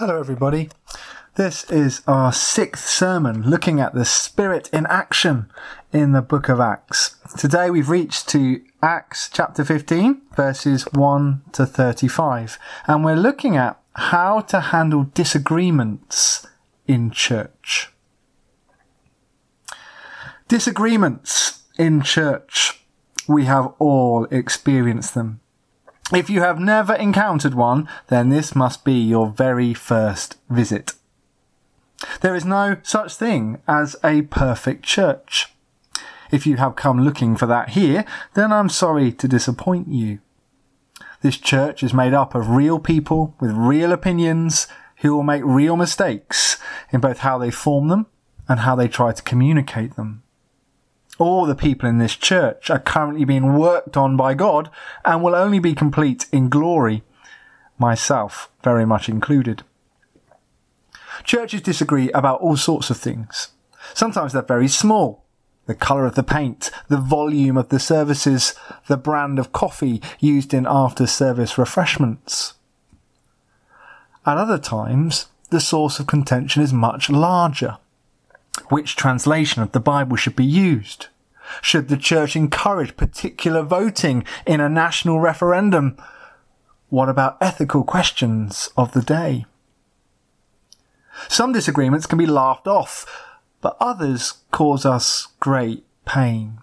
Hello, everybody. This is our sixth sermon looking at the Spirit in action in the book of Acts. Today we've reached to Acts chapter 15, verses 1 to 35, and we're looking at how to handle disagreements in church. Disagreements in church. We have all experienced them. If you have never encountered one, then this must be your very first visit. There is no such thing as a perfect church. If you have come looking for that here, then I'm sorry to disappoint you. This church is made up of real people with real opinions who will make real mistakes in both how they form them and how they try to communicate them all the people in this church are currently being worked on by God and will only be complete in glory, myself very much included. Churches disagree about all sorts of things. Sometimes they're very small. The colour of the paint, the volume of the services, the brand of coffee used in after service refreshments. At other times, the source of contention is much larger. Which translation of the Bible should be used? Should the church encourage particular voting in a national referendum? What about ethical questions of the day? Some disagreements can be laughed off, but others cause us great pain.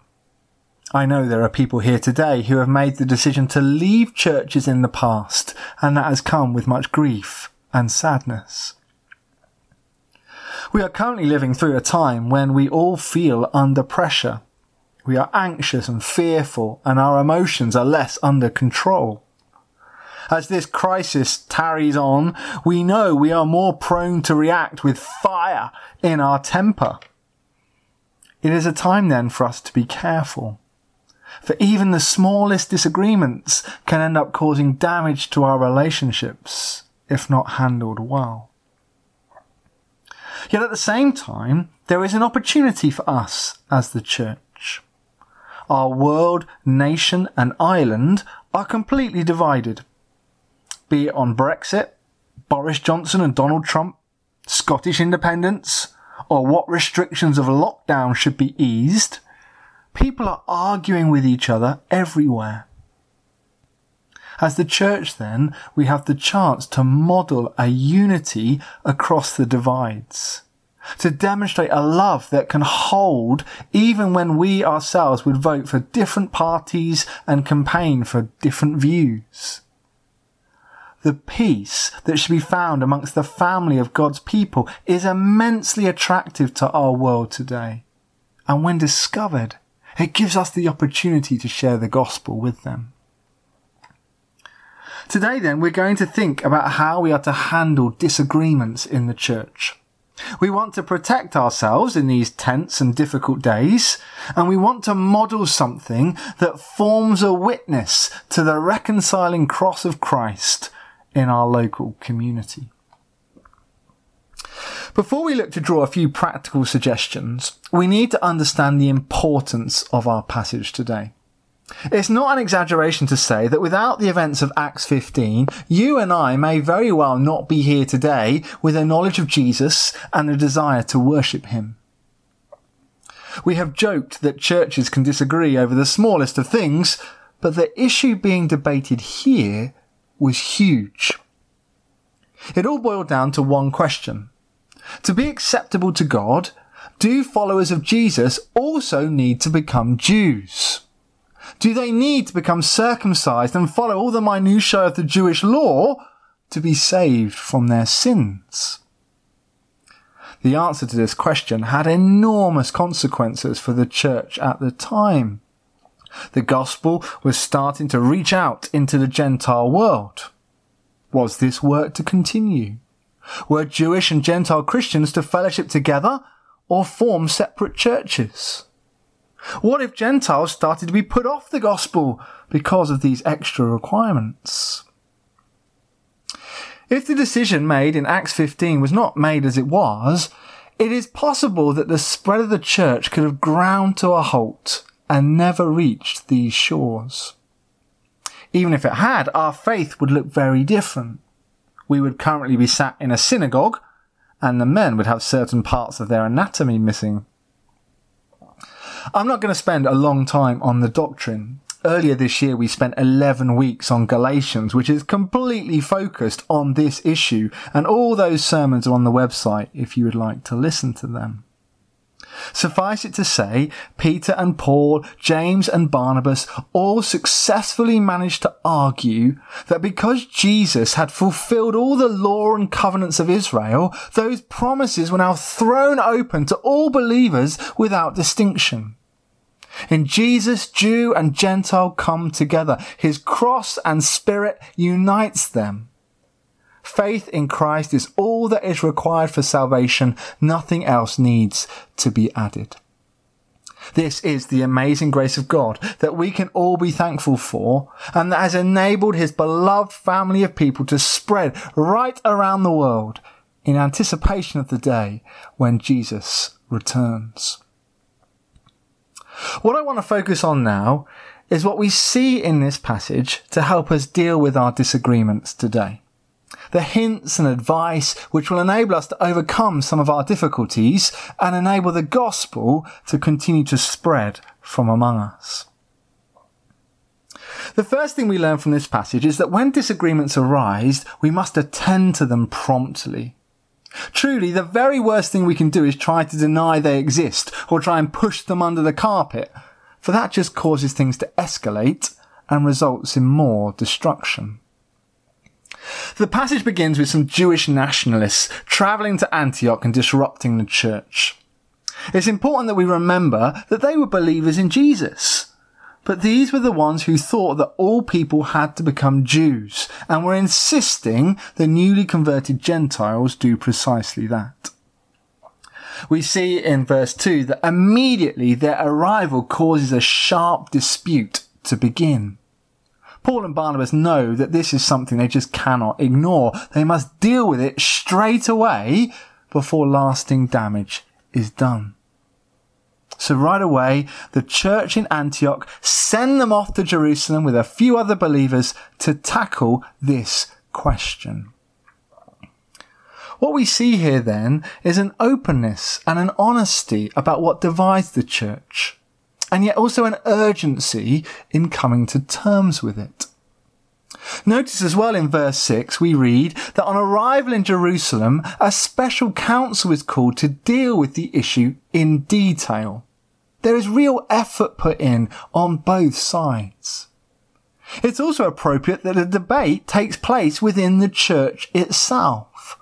I know there are people here today who have made the decision to leave churches in the past, and that has come with much grief and sadness. We are currently living through a time when we all feel under pressure. We are anxious and fearful, and our emotions are less under control. As this crisis tarries on, we know we are more prone to react with fire in our temper. It is a time then for us to be careful. For even the smallest disagreements can end up causing damage to our relationships if not handled well. Yet at the same time, there is an opportunity for us as the church. Our world, nation, and island are completely divided. Be it on Brexit, Boris Johnson and Donald Trump, Scottish independence, or what restrictions of lockdown should be eased, people are arguing with each other everywhere. As the church, then, we have the chance to model a unity across the divides. To demonstrate a love that can hold even when we ourselves would vote for different parties and campaign for different views. The peace that should be found amongst the family of God's people is immensely attractive to our world today. And when discovered, it gives us the opportunity to share the gospel with them. Today then, we're going to think about how we are to handle disagreements in the church. We want to protect ourselves in these tense and difficult days, and we want to model something that forms a witness to the reconciling cross of Christ in our local community. Before we look to draw a few practical suggestions, we need to understand the importance of our passage today. It's not an exaggeration to say that without the events of Acts 15, you and I may very well not be here today with a knowledge of Jesus and a desire to worship him. We have joked that churches can disagree over the smallest of things, but the issue being debated here was huge. It all boiled down to one question. To be acceptable to God, do followers of Jesus also need to become Jews? Do they need to become circumcised and follow all the minutiae of the Jewish law to be saved from their sins? The answer to this question had enormous consequences for the church at the time. The gospel was starting to reach out into the Gentile world. Was this work to continue? Were Jewish and Gentile Christians to fellowship together or form separate churches? What if Gentiles started to be put off the gospel because of these extra requirements? If the decision made in Acts 15 was not made as it was, it is possible that the spread of the church could have ground to a halt and never reached these shores. Even if it had, our faith would look very different. we would currently be sat in a synagogue and the men would have certain parts of their anatomy missing. I'm not going to spend a long time on the doctrine. Earlier this year, we spent 11 weeks on Galatians, which is completely focused on this issue, and all those sermons are on the website if you would like to listen to them. Suffice it to say, Peter and Paul, James and Barnabas all successfully managed to argue that because Jesus had fulfilled all the law and covenants of Israel, those promises were now thrown open to all believers without distinction. In Jesus, Jew and Gentile come together. His cross and spirit unites them. Faith in Christ is all that is required for salvation. Nothing else needs to be added. This is the amazing grace of God that we can all be thankful for and that has enabled his beloved family of people to spread right around the world in anticipation of the day when Jesus returns. What I want to focus on now is what we see in this passage to help us deal with our disagreements today the hints and advice which will enable us to overcome some of our difficulties and enable the gospel to continue to spread from among us. The first thing we learn from this passage is that when disagreements arise, we must attend to them promptly. Truly, the very worst thing we can do is try to deny they exist or try and push them under the carpet, for that just causes things to escalate and results in more destruction. The passage begins with some Jewish nationalists travelling to Antioch and disrupting the church. It's important that we remember that they were believers in Jesus. But these were the ones who thought that all people had to become Jews and were insisting the newly converted Gentiles do precisely that. We see in verse 2 that immediately their arrival causes a sharp dispute to begin. Paul and Barnabas know that this is something they just cannot ignore. They must deal with it straight away before lasting damage is done. So right away, the church in Antioch send them off to Jerusalem with a few other believers to tackle this question. What we see here then is an openness and an honesty about what divides the church and yet also an urgency in coming to terms with it. Notice as well in verse 6 we read that on arrival in Jerusalem, a special council is called to deal with the issue in detail. There is real effort put in on both sides. It's also appropriate that a debate takes place within the church itself.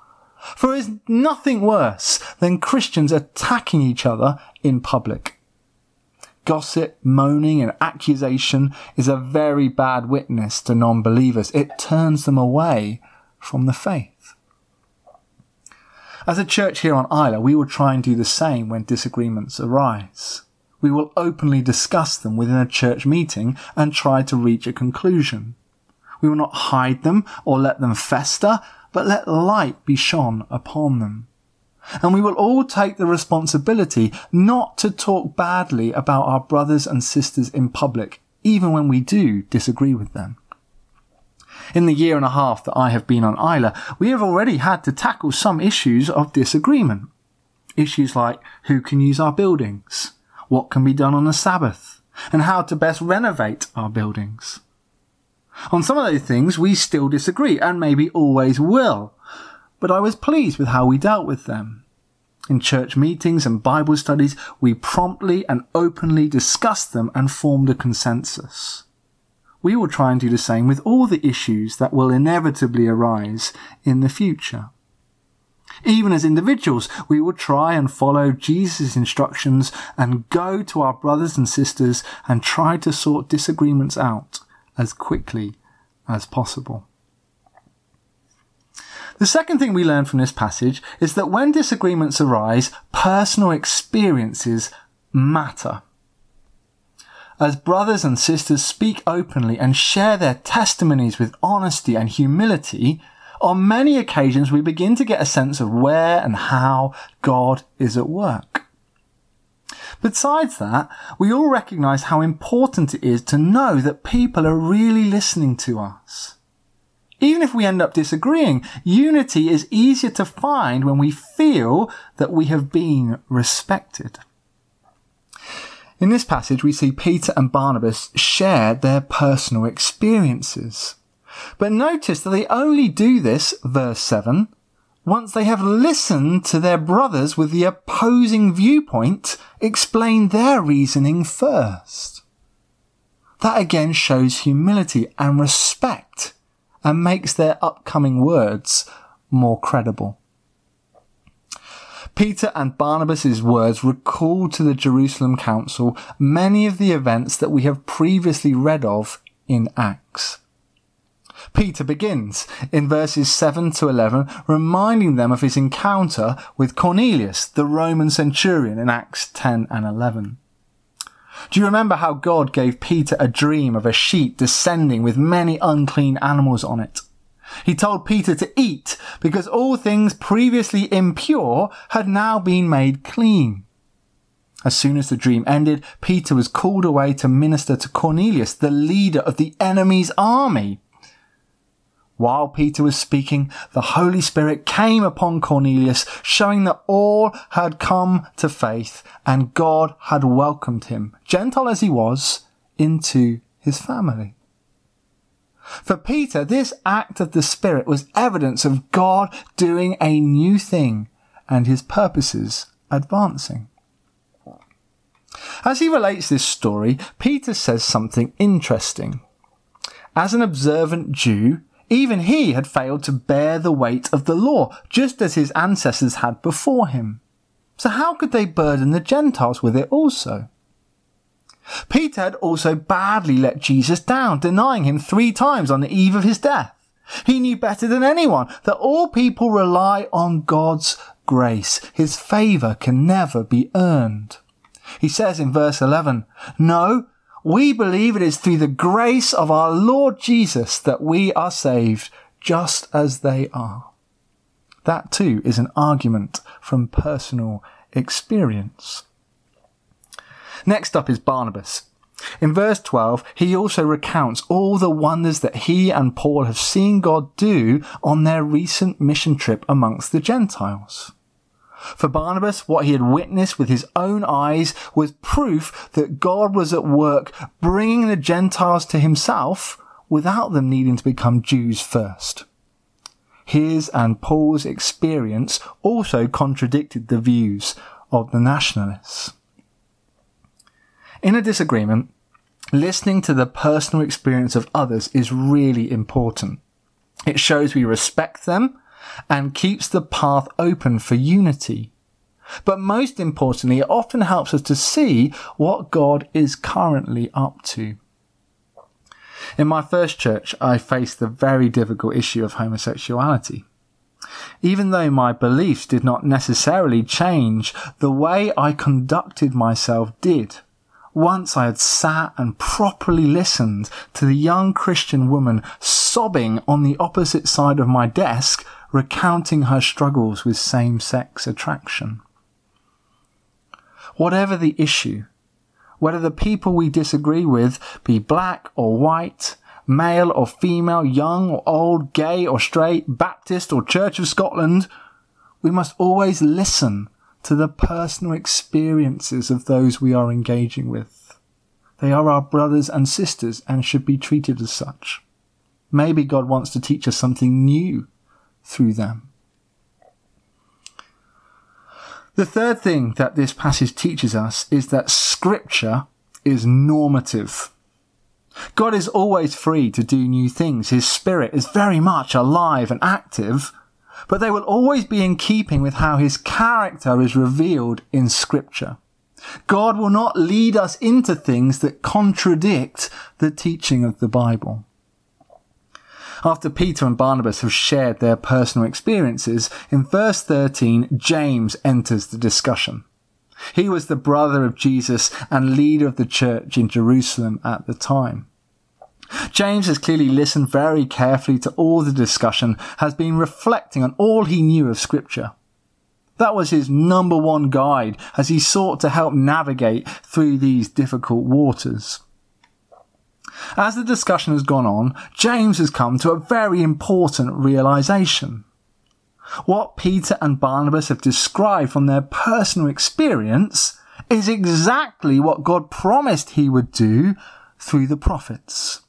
For there is nothing worse than Christians attacking each other in public gossip, moaning, and accusation is a very bad witness to non believers. It turns them away from the faith. As a church here on Islay, we will try and do the same when disagreements arise. We will openly discuss them within a church meeting and try to reach a conclusion. We will not hide them or let them fester, but let light be shone upon them. And we will all take the responsibility not to talk badly about our brothers and sisters in public, even when we do disagree with them. In the year and a half that I have been on Islay, we have already had to tackle some issues of disagreement. Issues like who can use our buildings, what can be done on the Sabbath, and how to best renovate our buildings. On some of those things, we still disagree and maybe always will but I was pleased with how we dealt with them. In church meetings and Bible studies, we promptly and openly discussed them and formed a consensus. We will try and do the same with all the issues that will inevitably arise in the future. Even as individuals, we will try and follow Jesus' instructions and go to our brothers and sisters and try to sort disagreements out as quickly as possible. The second thing we learn from this passage is that when disagreements arise, personal experiences matter. As brothers and sisters speak openly and share their testimonies with honesty and humility, on many occasions we begin to get a sense of where and how God is at work. Besides that, we all recognize how important it is to know that people are really listening to us. Even if we end up disagreeing, unity is easier to find when we feel that we have been respected. In this passage, we see Peter and Barnabas share their personal experiences. But notice that they only do this, verse 7, once they have listened to their brothers with the opposing viewpoint explain their reasoning first. That again shows humility and respect and makes their upcoming words more credible. Peter and Barnabas' words recall to the Jerusalem Council many of the events that we have previously read of in Acts. Peter begins in verses 7 to 11, reminding them of his encounter with Cornelius, the Roman centurion in Acts 10 and 11. Do you remember how God gave Peter a dream of a sheep descending with many unclean animals on it? He told Peter to eat because all things previously impure had now been made clean. As soon as the dream ended, Peter was called away to minister to Cornelius, the leader of the enemy's army. While Peter was speaking, the Holy Spirit came upon Cornelius, showing that all had come to faith and God had welcomed him, Gentile as he was, into his family. For Peter, this act of the Spirit was evidence of God doing a new thing and his purposes advancing. As he relates this story, Peter says something interesting. As an observant Jew, even he had failed to bear the weight of the law, just as his ancestors had before him. So how could they burden the Gentiles with it also? Peter had also badly let Jesus down, denying him three times on the eve of his death. He knew better than anyone that all people rely on God's grace. His favour can never be earned. He says in verse 11, No, we believe it is through the grace of our Lord Jesus that we are saved, just as they are. That too is an argument from personal experience. Next up is Barnabas. In verse 12, he also recounts all the wonders that he and Paul have seen God do on their recent mission trip amongst the Gentiles. For Barnabas, what he had witnessed with his own eyes was proof that God was at work bringing the Gentiles to himself without them needing to become Jews first. His and Paul's experience also contradicted the views of the nationalists. In a disagreement, listening to the personal experience of others is really important. It shows we respect them and keeps the path open for unity. But most importantly, it often helps us to see what God is currently up to. In my first church, I faced the very difficult issue of homosexuality. Even though my beliefs did not necessarily change, the way I conducted myself did. Once I had sat and properly listened to the young Christian woman sobbing on the opposite side of my desk recounting her struggles with same sex attraction. Whatever the issue, whether the people we disagree with be black or white, male or female, young or old, gay or straight, Baptist or Church of Scotland, we must always listen to the personal experiences of those we are engaging with. They are our brothers and sisters and should be treated as such. Maybe God wants to teach us something new through them. The third thing that this passage teaches us is that scripture is normative. God is always free to do new things. His spirit is very much alive and active, but they will always be in keeping with how his character is revealed in scripture. God will not lead us into things that contradict the teaching of the Bible. After Peter and Barnabas have shared their personal experiences, in verse 13, James enters the discussion. He was the brother of Jesus and leader of the church in Jerusalem at the time. James has clearly listened very carefully to all the discussion, has been reflecting on all he knew of scripture. That was his number one guide as he sought to help navigate through these difficult waters. As the discussion has gone on, James has come to a very important realization. What Peter and Barnabas have described from their personal experience is exactly what God promised he would do through the prophets.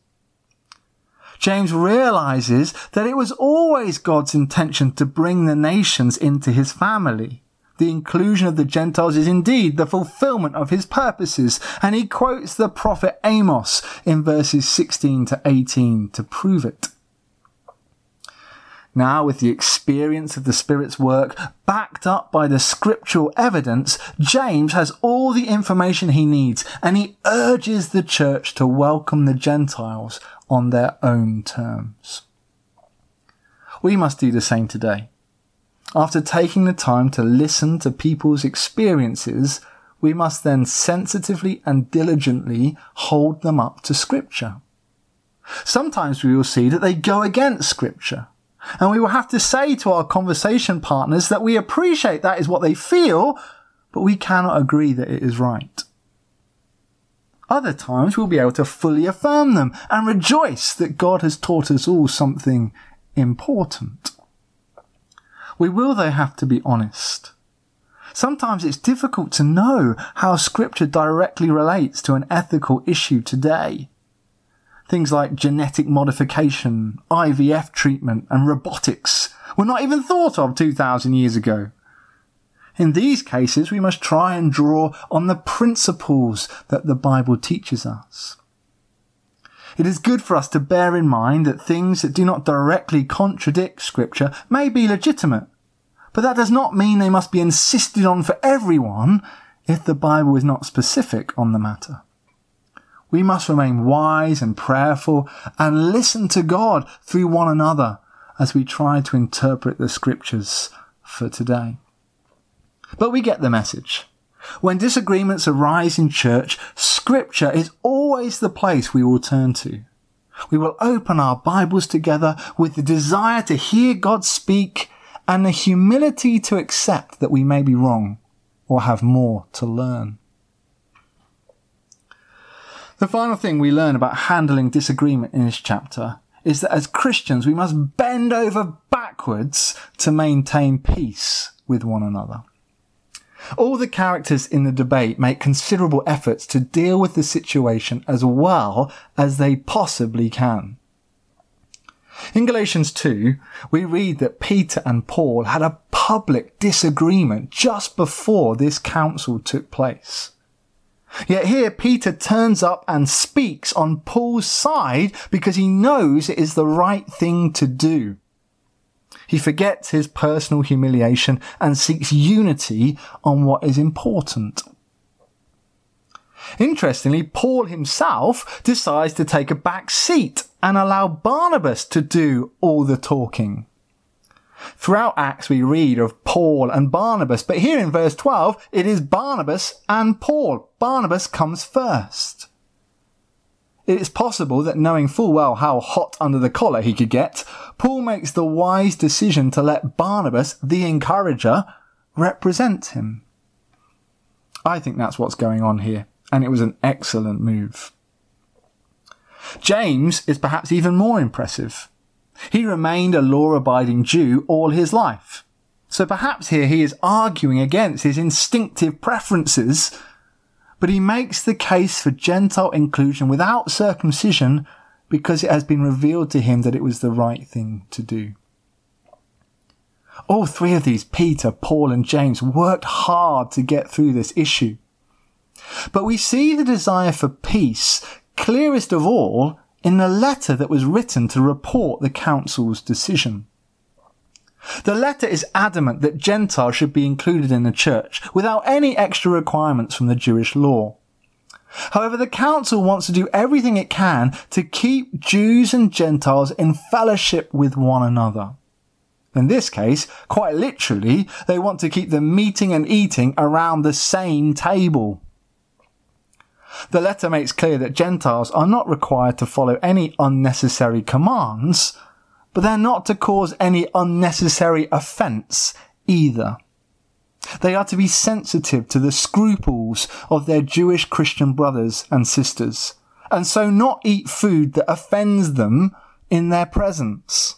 James realizes that it was always God's intention to bring the nations into his family. The inclusion of the Gentiles is indeed the fulfillment of his purposes, and he quotes the prophet Amos in verses 16 to 18 to prove it. Now, with the experience of the Spirit's work backed up by the scriptural evidence, James has all the information he needs and he urges the church to welcome the Gentiles on their own terms. We must do the same today. After taking the time to listen to people's experiences, we must then sensitively and diligently hold them up to scripture. Sometimes we will see that they go against scripture. And we will have to say to our conversation partners that we appreciate that is what they feel, but we cannot agree that it is right. Other times we'll be able to fully affirm them and rejoice that God has taught us all something important. We will though have to be honest. Sometimes it's difficult to know how scripture directly relates to an ethical issue today. Things like genetic modification, IVF treatment, and robotics were not even thought of 2,000 years ago. In these cases, we must try and draw on the principles that the Bible teaches us. It is good for us to bear in mind that things that do not directly contradict Scripture may be legitimate, but that does not mean they must be insisted on for everyone if the Bible is not specific on the matter. We must remain wise and prayerful and listen to God through one another as we try to interpret the scriptures for today. But we get the message. When disagreements arise in church, scripture is always the place we will turn to. We will open our Bibles together with the desire to hear God speak and the humility to accept that we may be wrong or have more to learn. The final thing we learn about handling disagreement in this chapter is that as Christians we must bend over backwards to maintain peace with one another. All the characters in the debate make considerable efforts to deal with the situation as well as they possibly can. In Galatians 2, we read that Peter and Paul had a public disagreement just before this council took place. Yet here Peter turns up and speaks on Paul's side because he knows it is the right thing to do. He forgets his personal humiliation and seeks unity on what is important. Interestingly, Paul himself decides to take a back seat and allow Barnabas to do all the talking. Throughout Acts, we read of Paul and Barnabas, but here in verse 12, it is Barnabas and Paul. Barnabas comes first. It is possible that knowing full well how hot under the collar he could get, Paul makes the wise decision to let Barnabas, the encourager, represent him. I think that's what's going on here, and it was an excellent move. James is perhaps even more impressive. He remained a law abiding Jew all his life. So perhaps here he is arguing against his instinctive preferences, but he makes the case for Gentile inclusion without circumcision because it has been revealed to him that it was the right thing to do. All three of these, Peter, Paul, and James, worked hard to get through this issue. But we see the desire for peace clearest of all in the letter that was written to report the council's decision. The letter is adamant that Gentiles should be included in the church without any extra requirements from the Jewish law. However, the council wants to do everything it can to keep Jews and Gentiles in fellowship with one another. In this case, quite literally, they want to keep them meeting and eating around the same table. The letter makes clear that Gentiles are not required to follow any unnecessary commands, but they're not to cause any unnecessary offence either. They are to be sensitive to the scruples of their Jewish Christian brothers and sisters, and so not eat food that offends them in their presence.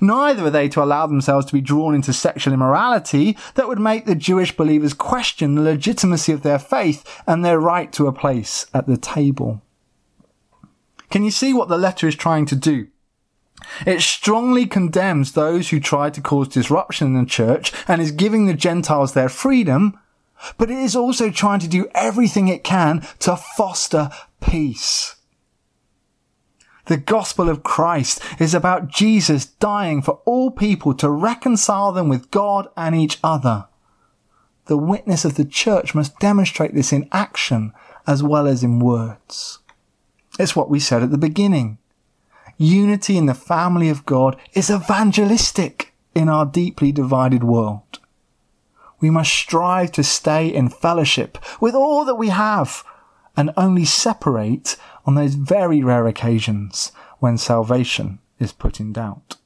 Neither are they to allow themselves to be drawn into sexual immorality that would make the Jewish believers question the legitimacy of their faith and their right to a place at the table. Can you see what the letter is trying to do? It strongly condemns those who try to cause disruption in the church and is giving the Gentiles their freedom, but it is also trying to do everything it can to foster peace. The gospel of Christ is about Jesus dying for all people to reconcile them with God and each other. The witness of the church must demonstrate this in action as well as in words. It's what we said at the beginning. Unity in the family of God is evangelistic in our deeply divided world. We must strive to stay in fellowship with all that we have and only separate on those very rare occasions when salvation is put in doubt.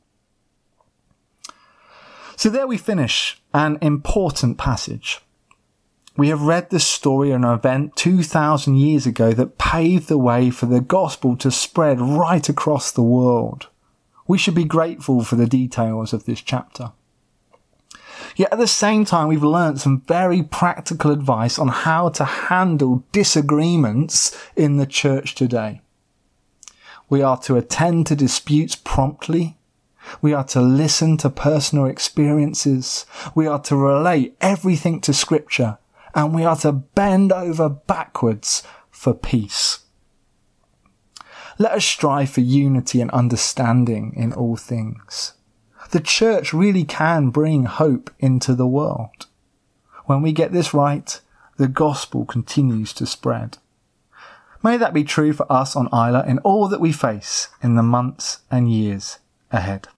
So there we finish an important passage. We have read the story of an event 2,000 years ago that paved the way for the gospel to spread right across the world. We should be grateful for the details of this chapter. Yet at the same time, we've learned some very practical advice on how to handle disagreements in the church today. We are to attend to disputes promptly. We are to listen to personal experiences. We are to relate everything to scripture and we are to bend over backwards for peace. Let us strive for unity and understanding in all things the church really can bring hope into the world. When we get this right, the gospel continues to spread. May that be true for us on Islay in all that we face in the months and years ahead.